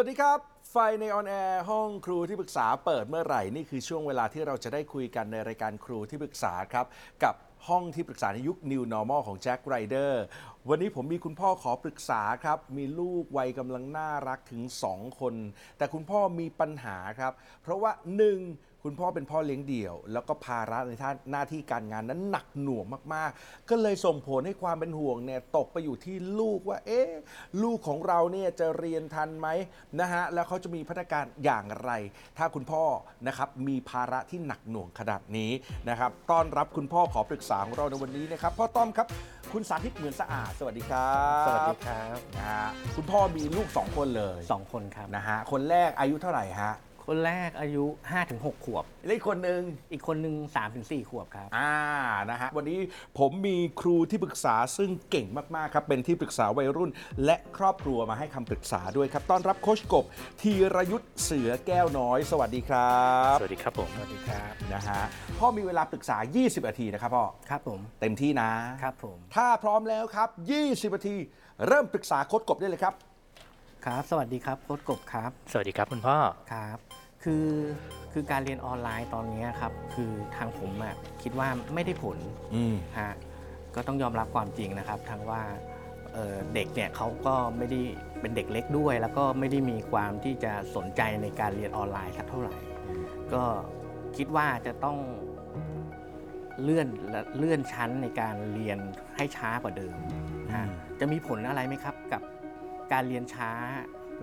วัสดีครับ ไฟใน on air ห้องครูที่ปรึกษาเปิดเมื่อไหร่ นี่คือช่วงเวลาที่เราจะได้คุยกันในรายการครูที่ปรึกษาครับ กับห้องที่ปรึกษาในยุค New Normal ของแจ็คไรเดอร์ วันนี้ผมมีคุณพ่อขอปรึกษาครับ มีลูกวัยกำลังน่ารักถึง 2 คน แต่คุณพ่อมีปัญหาครับ เพราะว่า 1. คุณพ่อเป็นพ่อเลี้ยงเดี่ยว แล้วก็ภาระในท่านหน้าที่การงานนั้นหนักหน่วงมากๆ ก็เลยส่งผลให้ความเป็นห่วงเนี่ยตกไปอยู่ที่ลูกว่า เอ๊ะลูกของเราเนี่ยจะเรียนทันไหมนะฮะแล้วเขาจะมีพัฒนาการอย่างไร ถ้าคุณพ่อนะครับมีภาระที่หนักหน่วงขนาดนี้นะครับต้อนรับคุณพ่อขอปรึกษาของเราในวันนี้นะครับพ่อต้อมครับ คุณสาธิตเหมือนสะอาด สวัสดีครับสวัสดีครับนะฮะคุณพ่อมีลูกสองคนเลยสองคนครับนะฮะคนแรกอายุเท่าไหร่ฮะ คนแรกอายุ 5-6 ขวบ และอีกคนหนึ่งอีกคนหนึ่ง3-4 ขวบครับ อ่านะฮะวันนี้ผมมีครูที่ปรึกษาซึ่งเก่งมากๆครับเป็นที่ปรึกษาวัยรุ่น และครอบครัวมาให้คำปรึกษาด้วยครับต้อนรับโคชกบธีรยุทธ์เสือแก้วน้อย สวัสดีครับสวัสดีครับผมสวัสดีครับนะฮะพ่อมีเวลาปรึกษา 20 นาทีนะครับพ่อครับผม เต็มที่นะครับผม ถ้าพร้อมแล้วครับ 20 นาที เริ่มปรึกษาโคชกบได้เลยครับ ครับ สวัสดีครับโค้ชกบครับ สวัสดีครับคุณพ่อ ครับ คือคือการเรียนออนไลน์ตอนนี้ครับ คือทางผมอะคิดว่าไม่ได้ผลอืม ฮะก็ต้องยอมรับความจริงนะครับทั้งว่าเอ่อเด็กเนี่ยเขาก็ไม่ได้เป็นเด็กเล็กด้วย แล้วก็ไม่ได้มีความที่จะสนใจในการเรียนออนไลน์สักเท่าไหร่ก็คิดว่าจะต้องเลื่อนเลื่อนชั้นในการเรียนให้ช้ากว่าเดิม ฮะอืมจะมีผลอะไรไหมครับกับการเรียนช้า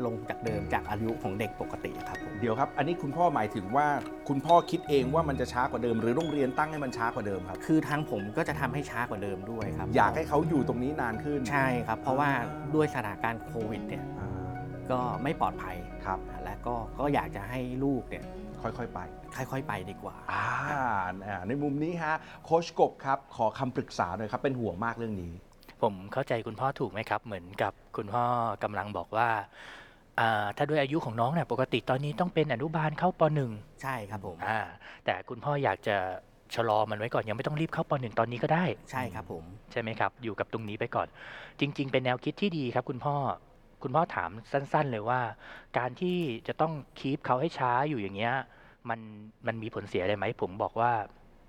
ลงจากเดิมจากอายุของเด็กปกติครับผมเดี๋ยวครับ อันนี้คุณพ่อหมายถึงว่าคุณพ่อคิดเองว่ามันจะช้ากว่าเดิม หรือโรงเรียนตั้งให้มันช้ากว่าเดิมครับ คือทางผมก็จะทำให้ช้ากว่าเดิมด้วยครับอยากให้เขาอยู่ตรงนี้นานขึ้นใช่ครับ เพราะว่าด้วยสถานการณ์โควิดเนี่ยอ่าก็ไม่ปลอดภัย ครับ และก็ก็อยากจะให้ลูกเนี่ยค่อยๆไป ค่อยๆไปดีกว่า อ่าอ่าในมุมนี้ฮะโค้ชกบครับ ขอคำปรึกษาหน่อยครับ เป็นห่วงมากเรื่องนี้ ผมเข้าใจคุณพ่อถูกไหมครับ เหมือนกับคุณพ่อกำลังบอกว่าอ่า ถ้าด้วยอายุของน้องเนี่ยปกติตอนนี้ต้องเป็นอนุบาลเข้าปหนึ่งใช่ครับผมอ่าแต่คุณพ่ออยากจะชะลอมันไว้ก่อนยังไม่ต้องรีบเข้าปหนึ่งตอนนี้ก็ได้ใช่ครับผมใช่ไหมครับ อยู่กับตรงนี้ไปก่อน จริง ๆ เป็นแนวคิดที่ดีครับ คุณพ่อคุณพ่อถามสั้น ๆ เลยว่า การที่จะต้องคีปเขาให้ช้าอยู่อย่างเงี้ยมันมันมีผลเสียอะไรไหมผมบอกว่า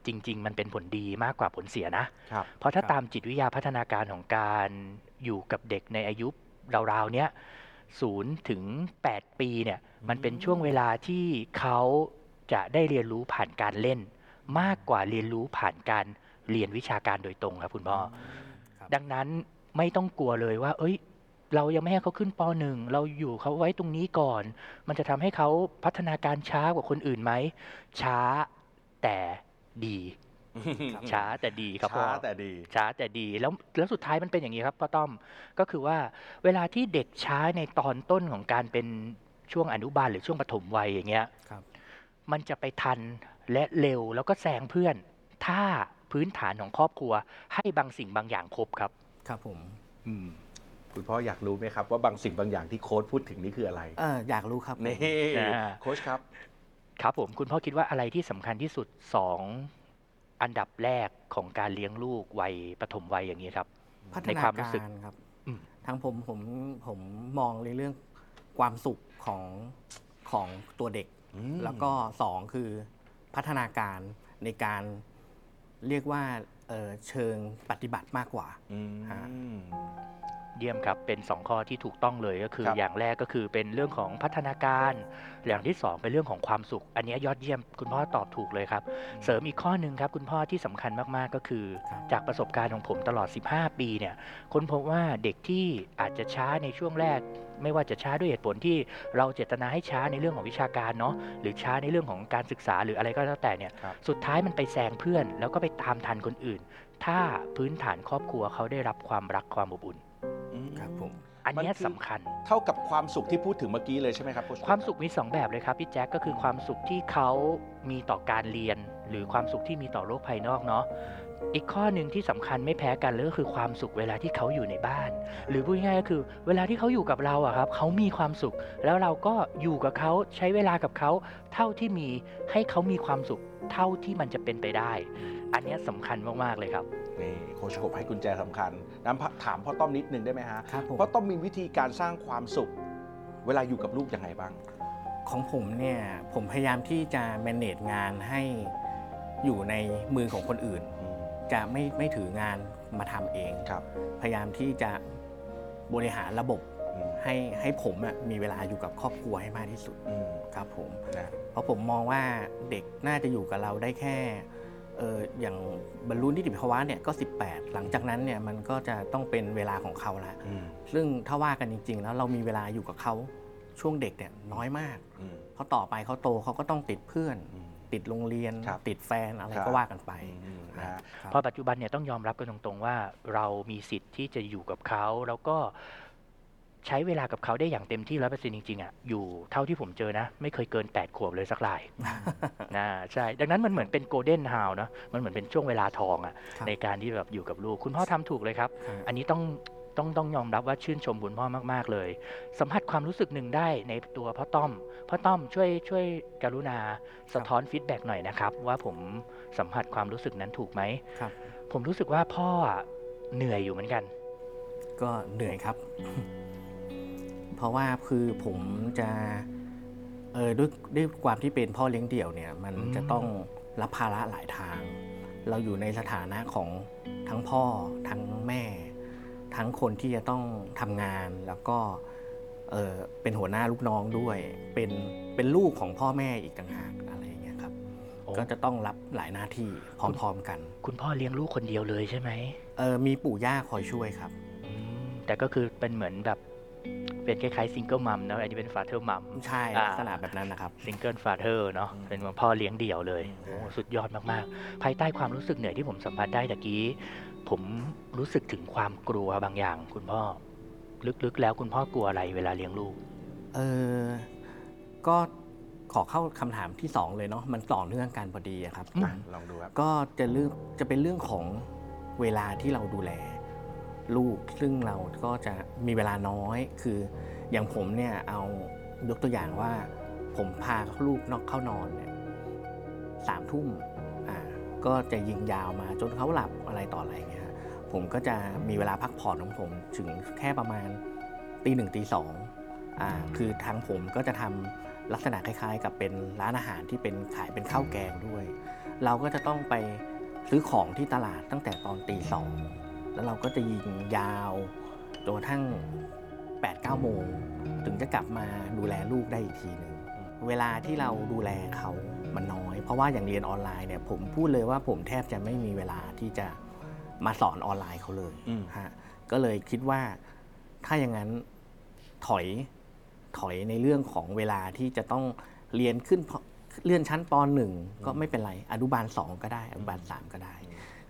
จริง ๆ มันเป็นผลดีมากกว่าผลเสียนะครับเพราะถ้าครับตามจิตวิทยาพัฒนาการของการอยู่กับเด็กในอายุราวๆเนี้ย ศูนย์ถึง8ปีเนี่ยมันเป็นช่วงเวลาที่เขาจะได้เรียนรู้ผ่านการเล่น มากกว่าเรียนรู้ผ่านการเรียนวิชาการโดยตรงครับคุณพ่อครับดังนั้นไม่ต้องกลัวเลยว่า เอ้ย เรายังไม่ให้เขาขึ้นปหนึ่งเราอยู่เขาไว้ตรงนี้ก่อน มันจะทำให้เขาพัฒนาการช้ากว่าคนอื่นไหมช้าแต่ดี ช้าแต่ดีครับพ่ช้าอแต่ดีช้าแต่ดีแล้วแล้วสุดท้ายมันเป็นอย่างนี้ครับพ่อต้อมก็คือว่าเวลาที่เด็กช้าในตอนต้นของการเป็นช่วงอนุบาลหรือช่วงปฐมวัยอย่างเงี้ยครับมันจะไปทันและเร็วแล้วก็แซงเพื่อน ถ้าพื้นฐานของครอบครัว ให้บางสิ่งบางอย่างครบครับ ครับผมอืมคุณพ่ออยากรู้ไหมครับว่าบางสิ่งบางอย่างที่โค้ชพูดถึงนี่คืออะไรเอออยากรู้ครับผมนี่อ่าโค้ชครับ ครับผมคุณพ่อคิดว่าอะไรที่สำคัญที่สุดสอง อันดับแรกของการเลี้ยงลูกวัยปฐมวัยอย่างนี้ครับพัฒในนาความรู้กาสึกรครับอืมทางผมผมผมมองในเรื่องความสุขของของตัวเด็กอืมแล้วก็สองคือพัฒนาการในการเรียกว่าเอ่อเชิงปฏิบัติมากกว่าอืมฮะ เยี่ยมครับ เป็นสองข้อที่ถูกต้องเลยก็คือ ครับอย่างแรกก็คือเป็นเรื่องของพัฒนาการ อย่างที่สองเป็นเรื่องของความสุข อันนี้ยอดเยี่ยม คุณพ่อตอบถูกเลยครับ เสริมอีกข้อหนึ่งครับ คุณพ่อที่สำคัญมากๆก็คือ ครับ จากประสบการณ์ของผมตลอด 15 ปีเนี่ยค้นพบว่าเด็กที่อาจจะช้าในช่วงแรก ไม่ว่าจะช้าด้วยเหตุผลที่เราเจตนาให้ช้าในเรื่องของวิชาการเนาะหรือช้าในเรื่องของการศึกษาหรืออะไรก็แล้วแต่เนี่ย ครับ สุดท้ายมันไปแซงเพื่อน แล้วก็ไปตามทันคนอื่น ถ้าพื้นฐานครอบครัวเขาได้รับความรักความอบอุ่นอืม ครับผมอันเนี้ยมันคือสำคัญ เท่ากับความสุขที่พูดถึงเมื่อกี้เลยใช่ไหมครับโค้ชความสุขมีสองแบบเลยครับพี่แจ๊คก็คือความสุขที่เขามีต่อการเรียน หรือความสุขที่มีต่อโลกภายนอกเนาะอีกข้อหนึ่งที่สำคัญไม่แพ้กันเลยก็คือความสุขเวลาที่เขาอยู่ในบ้าน หรือพูดง่ายๆก็คือ เวลาที่เขาอยู่กับเราอะครับเขามีความสุข แล้วเราก็อยู่กับเขาใช้เวลากับเขาเท่าที่มีให้เขามีความสุขเท่าที่มันจะเป็นไปได้ อันเนี้ยสำคัญมากๆเลยครับ นี่โค้ชกบให้กุญแจสำคัญน้ำถามพ่อต้อมนิดนึงได้ไหมฮะครับผมพ่อต้อมมีวิธีการสร้างความสุข เวลาอยู่กับลูกยังไงบ้าง ของผมเนี่ยผมพยายามที่จะ manage งานให้อยู่ในมือของคนอื่นอืมจะไม่ไม่ถืองานมาทำเอง ครับ พยายามที่จะบริหารระบบอืม ให้ให้ผมอะมีเวลาอยู่กับครอบครัวให้มากที่สุดอืมครับผม นะเพราะผมมองว่าเด็กน่าจะอยู่กับเราได้แค่ เอออย่างบรรลุนิติภาวะเนี่ยก็ 18 หลังจากนั้นเนี่ยมันก็จะต้องเป็นเวลาของเขาละอืม ซึ่งถ้าว่ากันจริง ๆ แล้วเรามีเวลาอยู่กับเขาช่วงเด็กเนี่ยน้อยมาก อืม เพราะต่อไปเขาโตเขาก็ต้องติดเพื่อน อืมติดโรงเรียน ครับติดแฟนอะไรครับ ก็ว่ากันไปอืมนะฮะครับเพราะปัจจุบันเนี่ยต้องยอมรับกันตรงๆว่าเรามีสิทธิ์ที่จะอยู่กับเขา แล้วก็ ใช้เวลากับเขาได้อย่างเต็มที่ร้อยเปอร์เซ็นต์จริงๆอะอยู่เท่าที่ผมเจอนะ ไม่เคยเกิน 8 ขวบเลยสักรายนะใช่ ดังนั้นมันเหมือนเป็น golden hour เนาะมันเหมือนเป็นช่วงเวลาทองอะครับในการที่แบบอยู่กับลูก คุณพ่อทำถูกเลยครับครับ อันนี้ต้องต้องต้องยอมรับว่าชื่นชมคุณพ่อมากๆเลย สัมผัสความรู้สึกหนึ่งได้ในตัวพ่อต้อมพ่อต้อมช่วยช่วยกรุณาสะท้อน feedback หน่อยนะครับ ว่าผมสัมผัสความรู้สึกนั้นถูกไหมครับผมรู้สึกว่าพ่ออะเหนื่อยอยู่เหมือนกัน ก็เหนื่อยครับเพ ราะว่าคือผมจะเออด้วยด้วยความที่เป็นพ่อเลี้ยงเดี่ยวเนี่ยมันอืมจะต้องรับภาระหลายทาง เราอยู่ในสถานะของทั้งพ่อทั้งแม่ ทั้งคนที่จะต้องทำงานแล้วก็เออเป็นหัวหน้าลูกน้องด้วย เป็นเป็นลูกของพ่อแม่อีกต่างหากอะไรอย่างเงี้ยครับโอ้ก็จะต้องรับหลายหน้าที่พร้อมๆกัน คุณพ่อเลี้ยงลูกคนเดียวเลยใช่ไหมเออมีปู่ย่าคอยช่วยครับอืมแต่ก็คือเป็นเหมือนแบบ เป็นคล้ายๆ single mom นะอันนี้เป็น father mom ใช่อ่าลักษณะแบบนั้นนะครับ single father เนาะเป็นเหมือนพ่อเลี้ยงเดี่ยวเลยโอ้สุดยอดมากๆ ภายใต้ความรู้สึกเหนื่อยที่ผมสัมผัสได้ตะกี้ ผมรู้สึกถึงความกลัวบางอย่าง คุณพ่อ ลึกๆ แล้วคุณพ่อกลัวอะไรเวลาเลี้ยงลูก เออก็ขอเข้าคำถามที่สองเลยเนาะมันต่อเนื่องกันพอดีอะครับอืมอะลองดูครับก็จะเรื่องจะเป็นเรื่องของเวลาที่เราดูแล ลูก ซึ่งเราก็จะมีเวลาน้อย คืออย่างผมเนี่ยเอายกตัวอย่างว่า ผมพาลูกนอกเข้านอนเนี่ยสามทุ่มอ่าก็จะยิงยาวมาจนเขาหลับอะไรต่ออะไรเงี้ยผมก็จะมีเวลาพักผ่อนของผมถึงแค่ประมาณตีหนึ่งตีสองอ่าคือทางผมก็จะทำลักษณะคล้ายๆ กับเป็นร้านอาหารที่เป็นขายเป็นข้าวแกงด้วย เราก็จะต้องไปซื้อของที่ตลาดตั้งแต่ตอนตีสอง แล้วเราก็จะยิงยาวจนกระทั่ง8ปดเก้าโมง ถึงจะกลับมาดูแลลูกได้อีกทีหนึ่งเวลาที่เราดูแลเขามันน้อย เพราะว่าอย่างเรียนออนไลน์เนี่ยผมพูดเลยว่าผมแทบจะไม่มีเวลาที่จะมาสอนออนไลน์เขาเลยอืมฮะก็เลยคิดว่าถ้าอย่างนั้นถอยถอยในเรื่องของเวลาที่จะต้องเรียนขึ้นพเลื่อนชั้นปหนึ่งก็ไม่เป็นไร อนุบาลสองก็ได้ อนุบาลสามก็ได้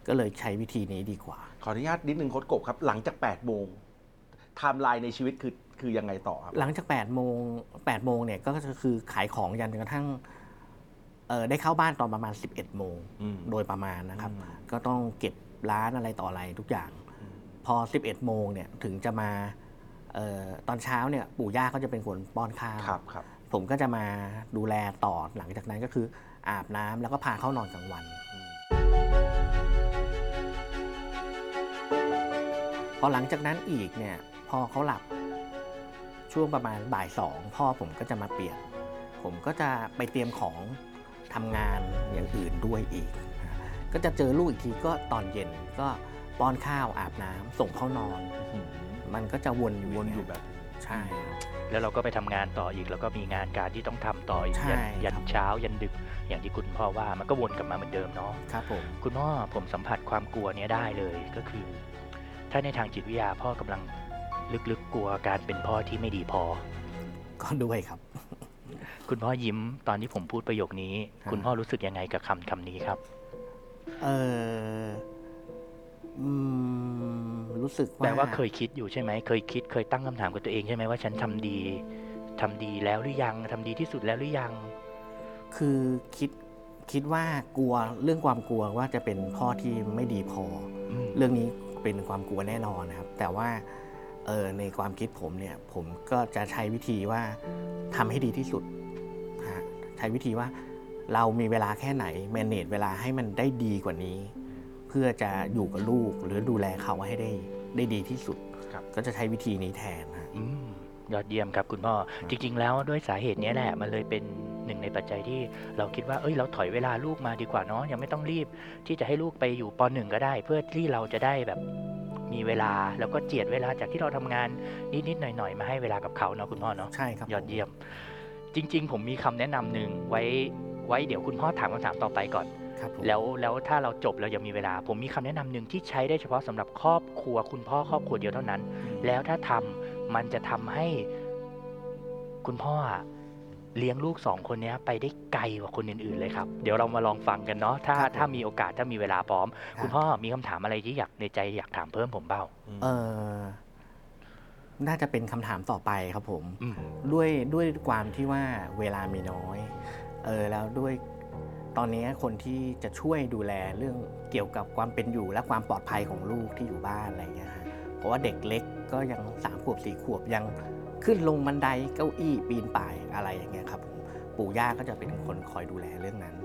ก็เลยใช้วิธีนี้ดีกว่า ขออนุญาตนิดนึงโค้ดกบครับ หลังจาก8โมงไทม์ไลน์ในชีวิตคือคือยังไงต่อครับ หลังจาก8โมง8โมงเนี่ยก็คือขายของยันจนกระทั่งเอ่อได้เข้าบ้านตอนประมาณ 11 โมงอืมโดยประมาณนะครับอืมก็ต้องเก็บร้านอะไรต่ออะไรทุกอย่าง พอ 11 โมงเนี่ยถึงจะมาเออตอนเช้าเนี่ยปู่ย่าก็จะเป็นคนป้อนข้าวครับครับ ผมก็จะมาดูแลต่อหลังจากนั้นก็คืออาบน้ำแล้วก็พาเข้านอนกลางวัน พอหลังจากนั้นอีกเนี่ยพอเขาหลับช่วงประมาณบ่ายสองพ่อผมก็จะมาเปลี่ยน ผมก็จะไปเตรียมของทำงานอย่างอื่นด้วยอีกนะก็จะเจอลูกอีกทีก็ตอนเย็นก็ป้อนข้าวอาบน้ำส่งเข้านอนอืมมันก็จะวนอยู่วนอยู่างแบเงี้บใช่ครับแล้วเราก็ไปทำงานต่ออีก แล้วก็มีงานการที่ต้องทำต่ออีกใช่ยันยันครับ เช้ายันดึก อย่างที่คุณพ่อว่ามันก็วนกลับมาเหมือนเดิมเนาะ ครับผม คุณพ่อผมสัมผัสความกลัวเนี้ยได้เลยก็คือ ถ้าในทางจิตวิทยาพ่อกำลังลึกๆกลัวการเป็นพ่อที่ไม่ดีพอ ก็ด้วยครับ คุณพ่อยิ้มตอนที่ผมพูดประโยคนี้ครับคุณพ่อรู้สึกยังไงกับคำคำนี้ครับ เอออืมรู้สึกว่าแปลว่าเคยคิดอยู่ใช่ไหม เคยคิด เคยตั้งคำถามกับตัวเองใช่ไหมว่าฉันทำดีทำดีแล้วหรือยังทำดีที่สุดแล้วหรือยัง คือคิดคิดว่ากลัวเรื่องความกลัวว่าจะเป็นพ่อที่ไม่ดีพออืมเรื่องนี้ เป็นความกลัวแน่นอนนะครับ แต่ว่าเออในความคิดผมเนี่ยผมก็จะใช้วิธีว่าทำให้ดีที่สุดฮะใช้วิธีว่าเรามีเวลาแค่ไหน manage เวลาให้มันได้ดีกว่านี้ เพื่อจะอยู่กับลูกหรือดูแลเขาให้ได้ได้ดีที่สุดครับก็จะใช้วิธีนี้แทนฮะอืมยอดเยี่ยมครับคุณพ่อครับจริง ๆ แล้วด้วยสาเหตุเนี้ยแหละมันเลยเป็น หนึ่งในปัจจัยที่เราคิดว่า เอ้ย เราถอยเวลาลูกมาดีกว่าเนาะยังไม่ต้องรีบ ที่จะให้ลูกไปอยู่ปหนึ่งก็ได้ เพื่อที่เราจะได้แบบมีเวลาแล้วก็เจียดเวลาจากที่เราทำงานนิดๆหน่อยๆ มาให้เวลากับเขาเนาะคุณพ่อเนาะใช่ครับยอดเยี่ยม จริง ๆ ผมมีคำแนะนำหนึ่งไว้ไว้เดี๋ยวคุณพ่อถามคำถามต่อไปก่อนครับผมแล้วแล้วถ้าเราจบเรายังมีเวลา ผมมีคำแนะนำหนึ่งที่ใช้ได้เฉพาะสำหรับครอบครัวคุณพ่อครอบครัวเดียวเท่านั้น แล้วถ้าทำมันจะทำให้คุณพ่ออะ เลี้ยงลูกสองคนเนี้ยไปได้ไกลกว่าคนอื่นๆเลยครับ เดี๋ยวเรามาลองฟังกันเนาะถ้าครับผมถ้ามีโอกาสถ้ามีเวลาพร้อมครับคุณพ่อมีคำถามอะไรที่อยากในใจอยากถามเพิ่มผมเปล่าเออน่าจะเป็นคำถามต่อไปครับผมอืมด้วยด้วยความที่ว่าเวลามีน้อยเออแล้วด้วยตอนนี้คนที่จะช่วยดูแลเรื่องเกี่ยวกับความเป็นอยู่และความปลอดภัยของลูกที่อยู่บ้านอะไรอย่างเงี้ยฮะเพราะว่าเด็กเล็กก็ยังสามขวบสี่ขวบยัง ขึ้นลงบันไดเก้าอี้ปีนป่ายอะไรอย่างเงี้ยครับผมปู่ย่าก็จะเป็นคนคอยดูแลเรื่องนั้น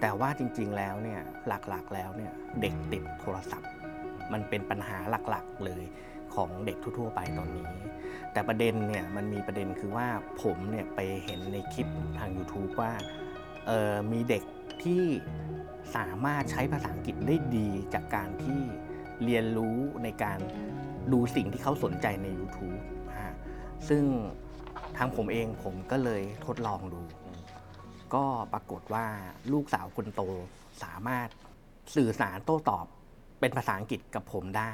แต่ว่าจริง ๆ แล้วเนี่ยหลักๆแล้วเนี่ยเด็กติดโทรศัพท์ มันเป็นปัญหาหลักๆเลยของเด็กทั่ว ๆ ไปตอนนี้ แต่ประเด็นเนี่ยมันมีประเด็นคือว่าผมเนี่ยไปเห็นในคลิปทาง YouTube ว่าเออมีเด็กที่สามารถใช้ภาษาอังกฤษได้ดีจากการที่เรียนรู้ในการดูสิ่งที่เขาสนใจใน YouTube ซึ่งทางผมเองผมก็เลยทดลองดู ก็ปรากฏว่าลูกสาวคนโตสามารถสื่อสารโต้ตอบเป็นภาษาอังกฤษกับผมได้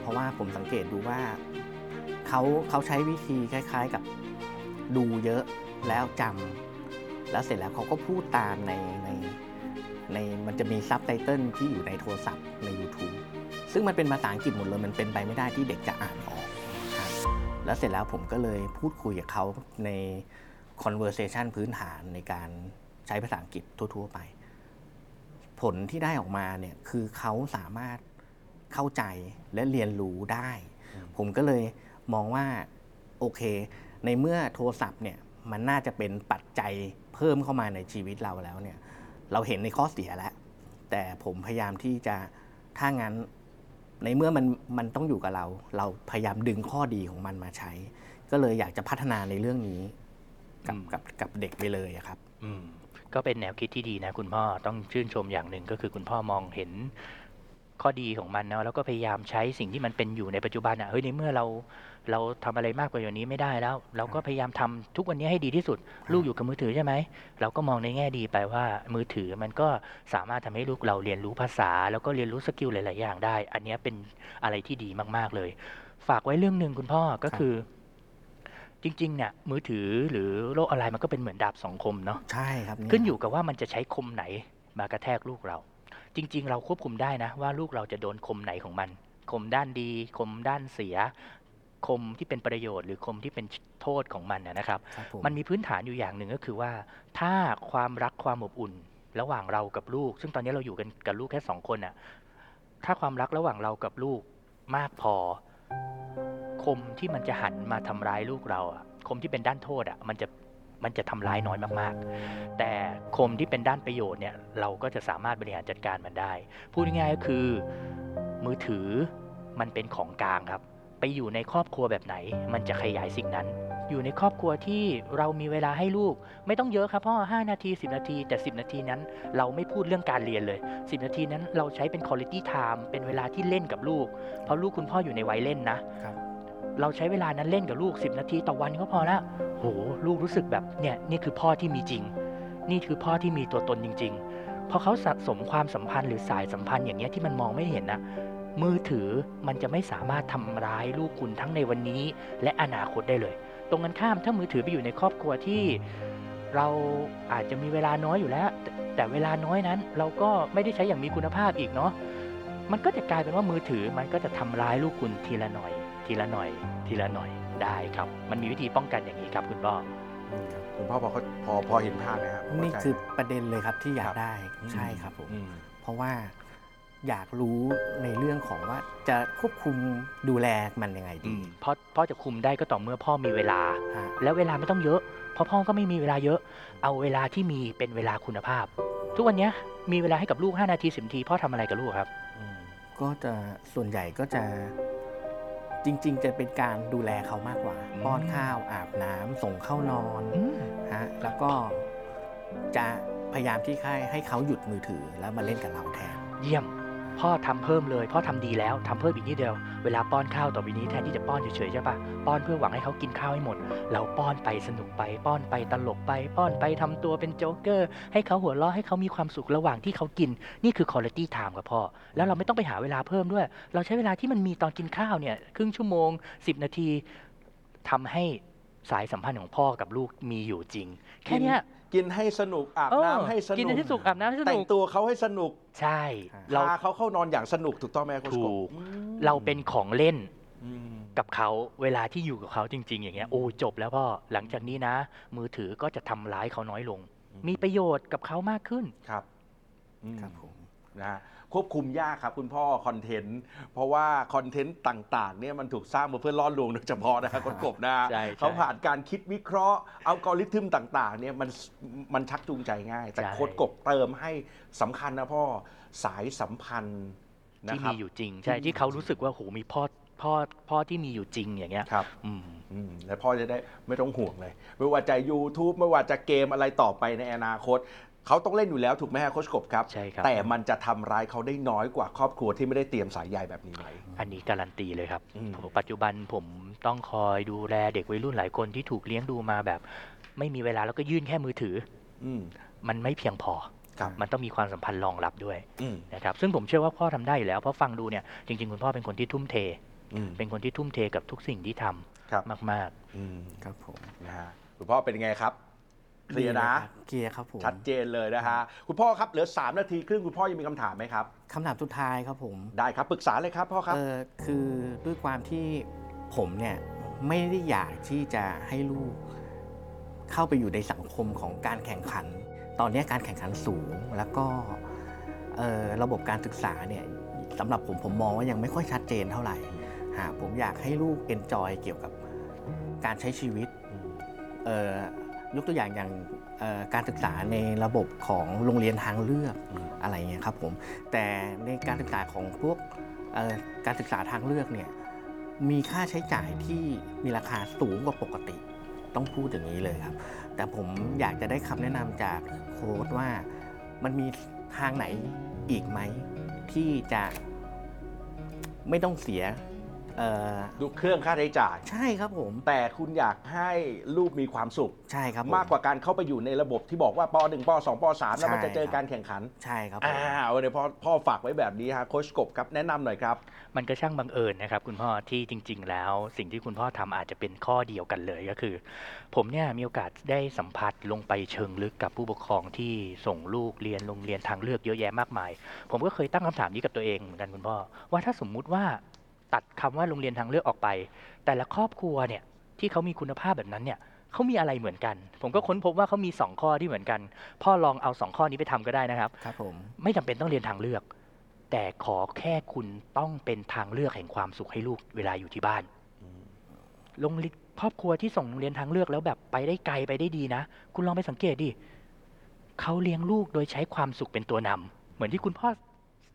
เพราะว่าผมสังเกตดูว่าเขาเขาใช้วิธีคล้าย ๆกับดูเยอะแล้วจำแล้วเสร็จแล้วเขาก็พูดตามในใน ในมันจะมีซับไตเติลที่อยู่ในโทรศัพท์ใน YouTube ซึ่งมันเป็นภาษาอังกฤษหมดเลยมันเป็นไปไม่ได้ที่เด็กจะอ่านออกครับแล้วเสร็จแล้วผมก็เลยพูดคุยกับเขาใน conversation พื้นฐานในการใช้ภาษาอังกฤษทั่ว ๆ ไป ผลที่ได้ออกมาเนี่ยคือเขาสามารถเข้าใจและเรียนรู้ได้ ผมก็เลยมองว่าโอเค ในเมื่อโทรศัพท์เนี่ยมันน่าจะเป็นปัจจัยเพิ่มเข้ามาในชีวิตเราแล้วเนี่ย เราเห็นในข้อเสียแล้ว แต่ผมพยายามที่จะถ้างั้นในเมื่อมันมันต้องอยู่กับเรา เราพยายามดึงข้อดีของมันมาใช้ ก็เลยอยากจะพัฒนาในเรื่องนี้กับอืมกับกับเด็กไปเลยอะครับ อืมก็เป็นแนวคิดที่ดีนะคุณพ่อต้องชื่นชมอย่างหนึ่งก็คือคุณพ่อมองเห็น ข้อดีของมันเนาะแล้วก็พยายามใช้สิ่งที่มันเป็นอยู่ในปัจจุบันอะเฮ้ยในเมื่อเราเราทำอะไรมากกว่าอย่างนี้ไม่ได้แล้ว เราก็พยายามทำทุกวันนี้ให้ดีที่สุด ลูกอยู่กับมือถือใช่ไหมเราก็มองในแง่ดีไปว่ามือถือมันก็สามารถทำให้ลูกเราเรียนรู้ภาษา แล้วก็เรียนรู้สกิลหลาย ๆ อย่างได้ อันเนี้ยเป็นอะไรที่ดีมาก ๆ เลย ฝากไว้เรื่องหนึ่งคุณพ่อก็ครับคือ จริง ๆ เนี่ยมือถือหรือโลกออนไลน์มันก็เป็นเหมือนดาบสองคมเนาะใช่ครับเขึ้นอยู่กับว่ามันจะใช้คมไหนมากระแทกลูกเรา จริง ๆ เราควบคุมได้นะ ว่าลูกเราจะโดนคมไหนของมันคมด้านดีคมด้านเสียคมที่เป็นประโยชน์หรือคมที่เป็นโทษของมันนะนะครับครับผมมันมีพื้นฐานอยู่อย่างหนึ่งก็คือว่า ถ้าความรักความอบอุ่น ระหว่างเรากับลูก ซึ่งตอนนี้เราอยู่กันกับลูกแค่สองคนน่ะถ้าความรักระหว่างเรากับลูกมากพอ คมที่มันจะหันมาทำร้ายลูกเราอะคมที่เป็นด้านโทษอะมันจะ มันจะทำร้ายน้อยมากๆ แต่คมที่เป็นด้านประโยชน์เนี่ยเราก็จะสามารถบริหารจัดการมันได้ พูดง่ายๆก็คือมือถือมันเป็นของกลางครับ ไปอยู่ในครอบครัวแบบไหน มันจะขยายสิ่งนั้น อยู่ในครอบครัวที่เรามีเวลาให้ลูก ไม่ต้องเยอะครับพ่อ 5 นาที 10 นาที แต่ 10 นาทีนั้น เราไม่พูดเรื่องการเรียนเลย 10 นาทีนั้นเราใช้เป็น quality time เป็นเวลาที่เล่นกับลูก เพราะลูกคุณพ่ออยู่ในวัยเล่นนะครับ เราใช้เวลานั้นเล่นกับลูก 10 นาทีต่อวันก็พอละโหลูกรู้สึกแบบเนี่ยนี่คือพ่อที่มีจริง นี่คือพ่อที่มีตัวตนจริง ๆ พอเขาสะสมความสัมพันธ์หรือสายสัมพันธ์อย่างเงี้ยที่มันมองไม่เห็นนะมือถือมันจะไม่สามารถทำร้ายลูกคุณทั้งในวันนี้ และอนาคตได้เลย ตรงกันข้ามถ้ามือถือไปอยู่ในครอบครัวที่เราอาจจะมีเวลาน้อยอยู่แล้ว แต่แต่เวลาน้อยนั้นเราก็ไม่ได้ใช้อย่างมีคุณภาพอีกเนาะมันก็จะกลายเป็นว่ามือถือมันก็จะทำร้ายลูกคุณทีละหน่อย ทีละหน่อย ทีละหน่อยได้ครับ มันมีวิธีป้องกันอย่างนี้ครับคุณพ่ออืมคุณพ่อพอเขาพอพอเห็นภาพไหมครับนี่เข้าใจคือประเด็นเลยครับที่อยาครักบได้ใช่ครับผมอืมเพราะว่าอยากรู้ในเรื่องของว่าจะควบคุมดูแลมันยังไงอืดีมพ่อพ่อจะคุมได้ก็ต่อเมื่อพ่อมีเวลาฮะแล้วเวลาไม่ต้องเยอะเพราะพ่อก็ไม่มีเวลาเยอะ เอาเวลาที่มีเป็นเวลาคุณภาพ ทุกวันเนี้ยมีเวลาให้กับลูก 5 นาที10นาทีพ่อทำอะไรกับลูกครับอืมก็จะส่วนใหญ่ก็จะ จริง ๆ จะเป็นการดูแลเขามากกว่าอืมป้อนข้าวอาบน้ำส่งเข้านอนอืมฮะแล้วก็จะพยายามที่ให้ให้เขาหยุดมือถือแล้วมาเล่นกับเราแทน เยี่ยม พ่อทำเพิ่มเลยพ่อทำดีแล้วทำเพิ่มอีกนิดเดียวเวลาป้อนข้าวต่อไปนี้แทนที่จะป้อนเฉยๆใช่ปะป้อนเพื่อหวังให้เขากินข้าวให้หมด เราป้อนไปสนุกไป ป้อนไปตลกไป ป้อนไปทำตัวเป็นโจ๊กเกอร์ ให้เขาหัวเราะให้เขามีความสุขระหว่างที่เขากิน นี่คือ quality time กับพ่อ แล้วเราไม่ต้องไปหาเวลาเพิ่มด้วย เราใช้เวลาที่มันมีตอนกินข้าวเนี่ยครึ่งชั่วโมง 10 นาทีทำให้สายสัมพันธ์ของพ่อกับลูกมีอยู่จริง แค่นี้ กินให้สนุกอาบเออน้ำให้สนุกกินให้สุกอาบน้ำให้สแต่นุงกตัวเขาให้สนุกใช่เราเราพาเขาเข้านอนอย่างสนุกถูกต้องไหมโค้ชถูกบกอืมเราเป็นของเล่นอืมกับเขาเวลาที่อยู่กับเขาจริง ๆ อย่างเงี้ยโอ้จบแล้วพ่อหลังจากนี้นะ มือถือก็จะทำร้ายเขาน้อยลง มีประโยชน์กับเขามากขึ้นครับอืมครับผมนะฮะ ควบคุมยากครับคุณพ่อคอนเทนต์เพราะว่าคอนเทนต์ต่างๆเนี่ยมันถูกสร้างมาเพื่อล่อลวงโดยเฉพาะนะครับคุณกบนะใช่ใช่ เขาผ่านการคิดวิเคราะห์อัลกอริทึมต่างๆเนี่ยมันมันชักจูงใจง่าย แต่ใช่ โค้ดกบเติมให้สำคัญนะพ่อสายสัมพันธ์นะที่ครัมีบ อยู่จริง ใช่ที่มีที่เขารู้สึกว่าโหมีพ่อพ่อพ่อที่มีอยู่จริงอย่างเงี้ยครับ อืม อืมแล้วพ่อจะได้ไม่ต้องห่วงเลย ไม่ว่าจะ YouTube ไม่ว่าจะเกมอะไรต่อไปในอนาคต เขาต้องเล่นอยู่แล้วถูกไหมฮะโค้ชกบครับ ใช่ครับ แต่มันจะทำร้ายเขาได้น้อยกว่าครอบครัวที่ไม่ได้เตรียมสายใยแบบนี้ไว้อันนี้การันตีเลยครับอืม ผมปัจจุบันผมต้องคอยดูแลเด็กวัยรุ่นหลายคนที่ถูกเลี้ยงดูมาแบบ ไม่มีเวลาแล้วก็ยื่นแค่มือถือ อืม มันไม่เพียงพอ ครับ มันต้องมีความสัมพันธ์รองรับด้วยอืมนะครับ ซึ่งผมเชื่อว่าพ่อทำได้อยู่แล้วเพราะฟังดูเนี่ยจริงๆคุณพ่อเป็นคนที่ทุ่มเท อืม เป็นคนที่ทุ่มเทกับทุกสิ่งที่ทำครับ มากอืมครับผม นะฮะคุณพ่อเป็นยังไงครับ เคลียร์นะดีลครับเคลียร์ครับผมชัดเจนเลยนะฮะคุณพ่อครับเหลือ 3 นาทีครึ่งคุณพ่อยังมีคำถามไหมครับคำถามสุดท้ายครับผมได้ครับปรึกษาเลยครับพ่อครับเออคือด้วยความที่ผมเนี่ยไม่ได้อยากที่จะให้ลูกเข้าไปอยู่ในสังคมของการแข่งขัน ตอนนี้การแข่งขันสูงแล้วก็เอ่อระบบการศึกษาเนี่ยสำหรับผมผมมองว่ายังไม่ค่อยชัดเจนเท่าไหร่หากผมอยากให้ลูกเอนจอยเกี่ยวกับการใช้ชีวิตเอ่อ ยกตัวอย่างอย่างเอ่อการศึกษาในระบบของโรงเรียนทางเลือกอืมอะไรเงี้ยครับผมแต่ในการศึกษาของพวกเอ่อการศึกษาทางเลือกเนี่ยมีค่าใช้จ่ายที่มีราคาสูงกว่าปกติ ต้องพูดอย่างนี้เลยครับ แต่ผมอยากจะได้คำแนะนำจากโค้ดว่ามันมีทางไหนอีกไหมที่จะไม่ต้องเสีย เอ่อดูเครื่องค่าใช้จ่าย ใช่ครับผม แต่คุณอยากให้ลูกมีความสุข ใช่ครับผมากกว่าการเข้าไปอยู่ในระบบที่บอกว่าป .1 ป .2 ป .3 แล้วมันจะเจอใช่ครับการแข่งขัน ใช่ครับผม อ่าวันนี้พ่อพ่อฝากไว้แบบนี้ฮะโค้ชกบครับแนะนำหน่อยครับๆมันก็ช่างบังเอิญนะครับคุณพ่อที่จริง ๆ แล้วสิ่งที่คุณพ่อทำอาจจะเป็นข้อเดียวกันเลยก็คือ ผมเนี่ยมีโอกาสได้สัมผัสลงไปเชิงลึกกับผู้ปกครองที่ส่งลูกเรียนโรงเรียนทางเลือกเยอะแยะมากมาย ผมก็เคยตั้งคำถามนี้กับตัวเองเหมือนกันคุณพ่อว่าถ้าสมมุติว่า ตัดคำว่าโรงเรียนทางเลือกออกไป แต่ละครอบครัวเนี่ยที่เขามีคุณภาพแบบนั้นเนี่ยเขามีอะไรเหมือนกัน ผมก็ค้นพบว่าเขามีสองข้อที่เหมือนกัน พ่อลองเอาสองข้อนี้ไปทำก็ได้นะครับครับผมไม่จำเป็นต้องเรียนทางเลือก แต่ขอแค่คุณต้องเป็นทางเลือกแห่งความสุขให้ลูกเวลาอยู่ที่บ้านโรงเรียนครอบครัวที่ส่งโรงเรียนทางเลือกแล้วแบบไปได้ไกลไปได้ดีนะ คุณลองไปสังเกตดิเขาเลี้ยงลูกโดยใช้ความสุขเป็นตัวนำเหมือนที่คุณพ่อ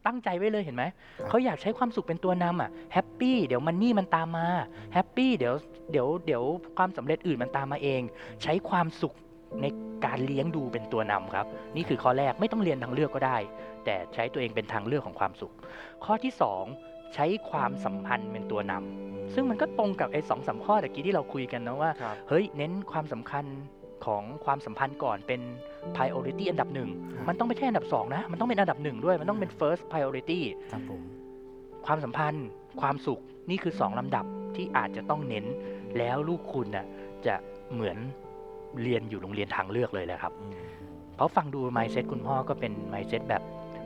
ตั้งใจไว้เลยเห็นไหม เขาอยากใช้ความสุขเป็นตัวนำอะ happy เดี๋ยว money มันตามมา happy เดี๋ยวเดี๋ยวเดี๋ยวความสำเร็จอื่นมันตามมาเอง ใช้ความสุขในการเลี้ยงดูเป็นตัวนำครับ นี่คือข้อแรกไม่ต้องเรียนทางเลือกก็ได้ แต่ใช้ตัวเองเป็นทางเลือกของความสุข ข้อที่ 2 ใช้ความสัมพันธ์เป็นตัวนำซึ่งมันก็ตรงกับไอ้สองสามข้อตะกี้ที่เราคุยกันนะว่าครับเฮ้ยเน้นความสำคัญของความสัมพันธ์ก่อนเป็น priority อันดับหนึ่งครับมันต้องไม่ใช่อันดับสองนะ มันต้องเป็นอันดับหนึ่งด้วย มันต้องเป็น first priority ครับผมความสัมพันธ์ ความสุขนี่คือสองลำดับที่อาจจะต้องเน้น แล้วลูกคุณน่ะจะเหมือนเรียนอยู่โรงเรียนทางเลือกเลยแหละครับ เพราะฟังดู mindset คุณพ่อก็เป็น mindset แบบ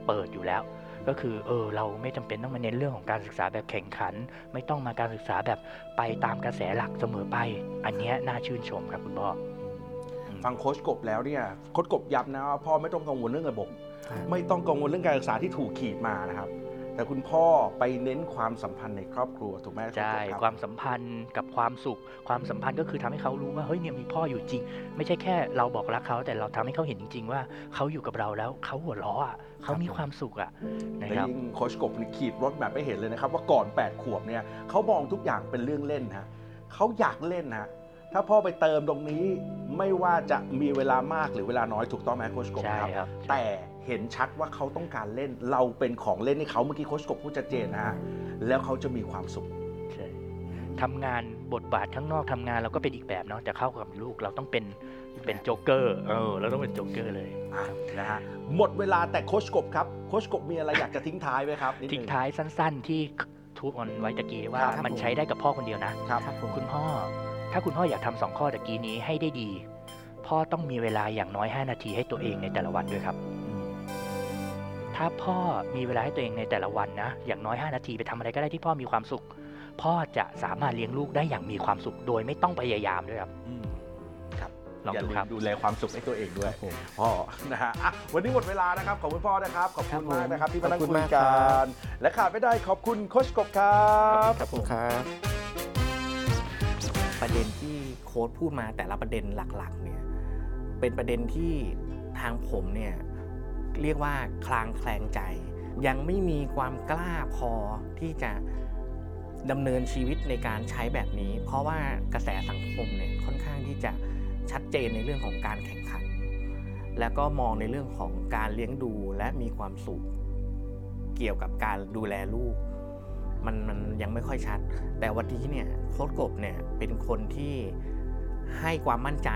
เปิดอยู่แล้ว ก็คือเออเราไม่จำเป็นต้องมาเน้นเรื่องของการศึกษาแบบแข่งขัน ไม่ต้องมาการศึกษาแบบไปตามกระแสหลักเสมอไป อันเนี้ยน่าชื่นชมครับคุณพ่อ ฟังโค้ชกบแล้วเนี่ยโค้ชกบย้ำนะว่าพ่อไม่ต้องกังวลเรื่องระบบครับไม่ต้องกังวลเรื่องการศึกษาที่ถูกขีดมานะครับ แต่คุณพ่อไปเน้นความสัมพันธ์ในครอบครัวถูกไหมใช่ครับความสัมพันธ์กับความสุข ความสัมพันธ์ก็คือทำให้เขารู้ว่าเฮ้ยเนี่ยมีพ่ออยู่จริง ไม่ใช่แค่เราบอกรักเขาแต่เราทำให้เขาเห็นจริง ๆ ว่าเขาอยู่กับเราแล้วเขาหัวเราะอะเขามีความสุขอะนะและครับยิ่งโคชกบนี่ขีดรถแบบไปเห็นเลยนะครับว่าก่อน 8 ขวบเนี่ยเขามองทุกอย่างเป็นเรื่องเล่นฮะเขาอยากเล่นฮะ ถ้าพ่อไปเติมตรงนี้ไม่ว่าจะมีเวลามากหรือเวลาน้อยถูกต้องไหมโคชกบใช่ครับครับ แต่เห็นชัดว่าเขาต้องการเล่นเราเป็นของเล่นให้เขาเมื่อกี้โคชกบพูดชัดเจนนะฮะแล้วเขาจะมีความสุขใช่ทำงานบทบาทข้างนอกทำงานเราก็เป็นอีกแบบเนาะแต่เข้ากับลูกเราต้องเป็นเป็นโจ๊กเกอร์เออเราต้องเป็นโจ๊กเกอร์เลยอะนะฮะหมดเวลาแต่โคชกบครับโคชกบมีอะไรอยากจะทิ้งท้ายไหมครับนิดนึทิ้งท้ายสั้น ๆ ที่ทูบออนไว้ตะกี้ว่าครับมันผมใช้ได้กับพ่อคนเดียวนะครับครับผมคุณพ่อ ถ้าคุณพ่ออยากทำสองข้อตะกี้นี้ให้ได้ดี พ่อต้องมีเวลาอย่างน้อย 5 นาทีให้ตัวเองในแต่ละวันด้วยครับ ถ้าพ่อมีเวลาให้ตัวเองในแต่ละวันนะ อย่างน้อย 5 นาทีไปทำอะไรก็ได้ที่พ่อมีความสุข พ่อจะสามารถเลี้ยงลูกได้อย่างมีความสุข โดยไม่ต้องพยายามด้วยครับอืมครับลองอย่าดูลืครับมดูแลความสุขให้ตัวเองด้วยครับผมพ่อนะฮะอะวันนี้หมดเวลานะครับ ขอบคุณพ่อนะครับ ขอบครัคุบณมากผมนะครับที่มานั่งขอบคุคุณยมากกัครับนและขาดไม่ได้ขอบคุณโคชกบครับครับผมครับ ประเด็นที่โค้ดพูดมาแต่ละประเด็นหลักๆเนี่ยเป็นประเด็นที่ทางผมเนี่ยเรียกว่าคลางแคลงใจ ยังไม่มีความกล้าพอที่จะดำเนินชีวิตในการใช้แบบนี้ เพราะว่ากระแสสังคมเนี่ยค่อนข้างที่จะชัดเจนในเรื่องของการแข่งขัน แล้วก็มองในเรื่องของการเลี้ยงดูและมีความสุขเกี่ยวกับการดูแลลูก มันมันยังไม่ค่อยชัด แต่วันนี้เนี่ยโค้ชกบเนี่ยเป็นคนที่ให้ความมั่นใจ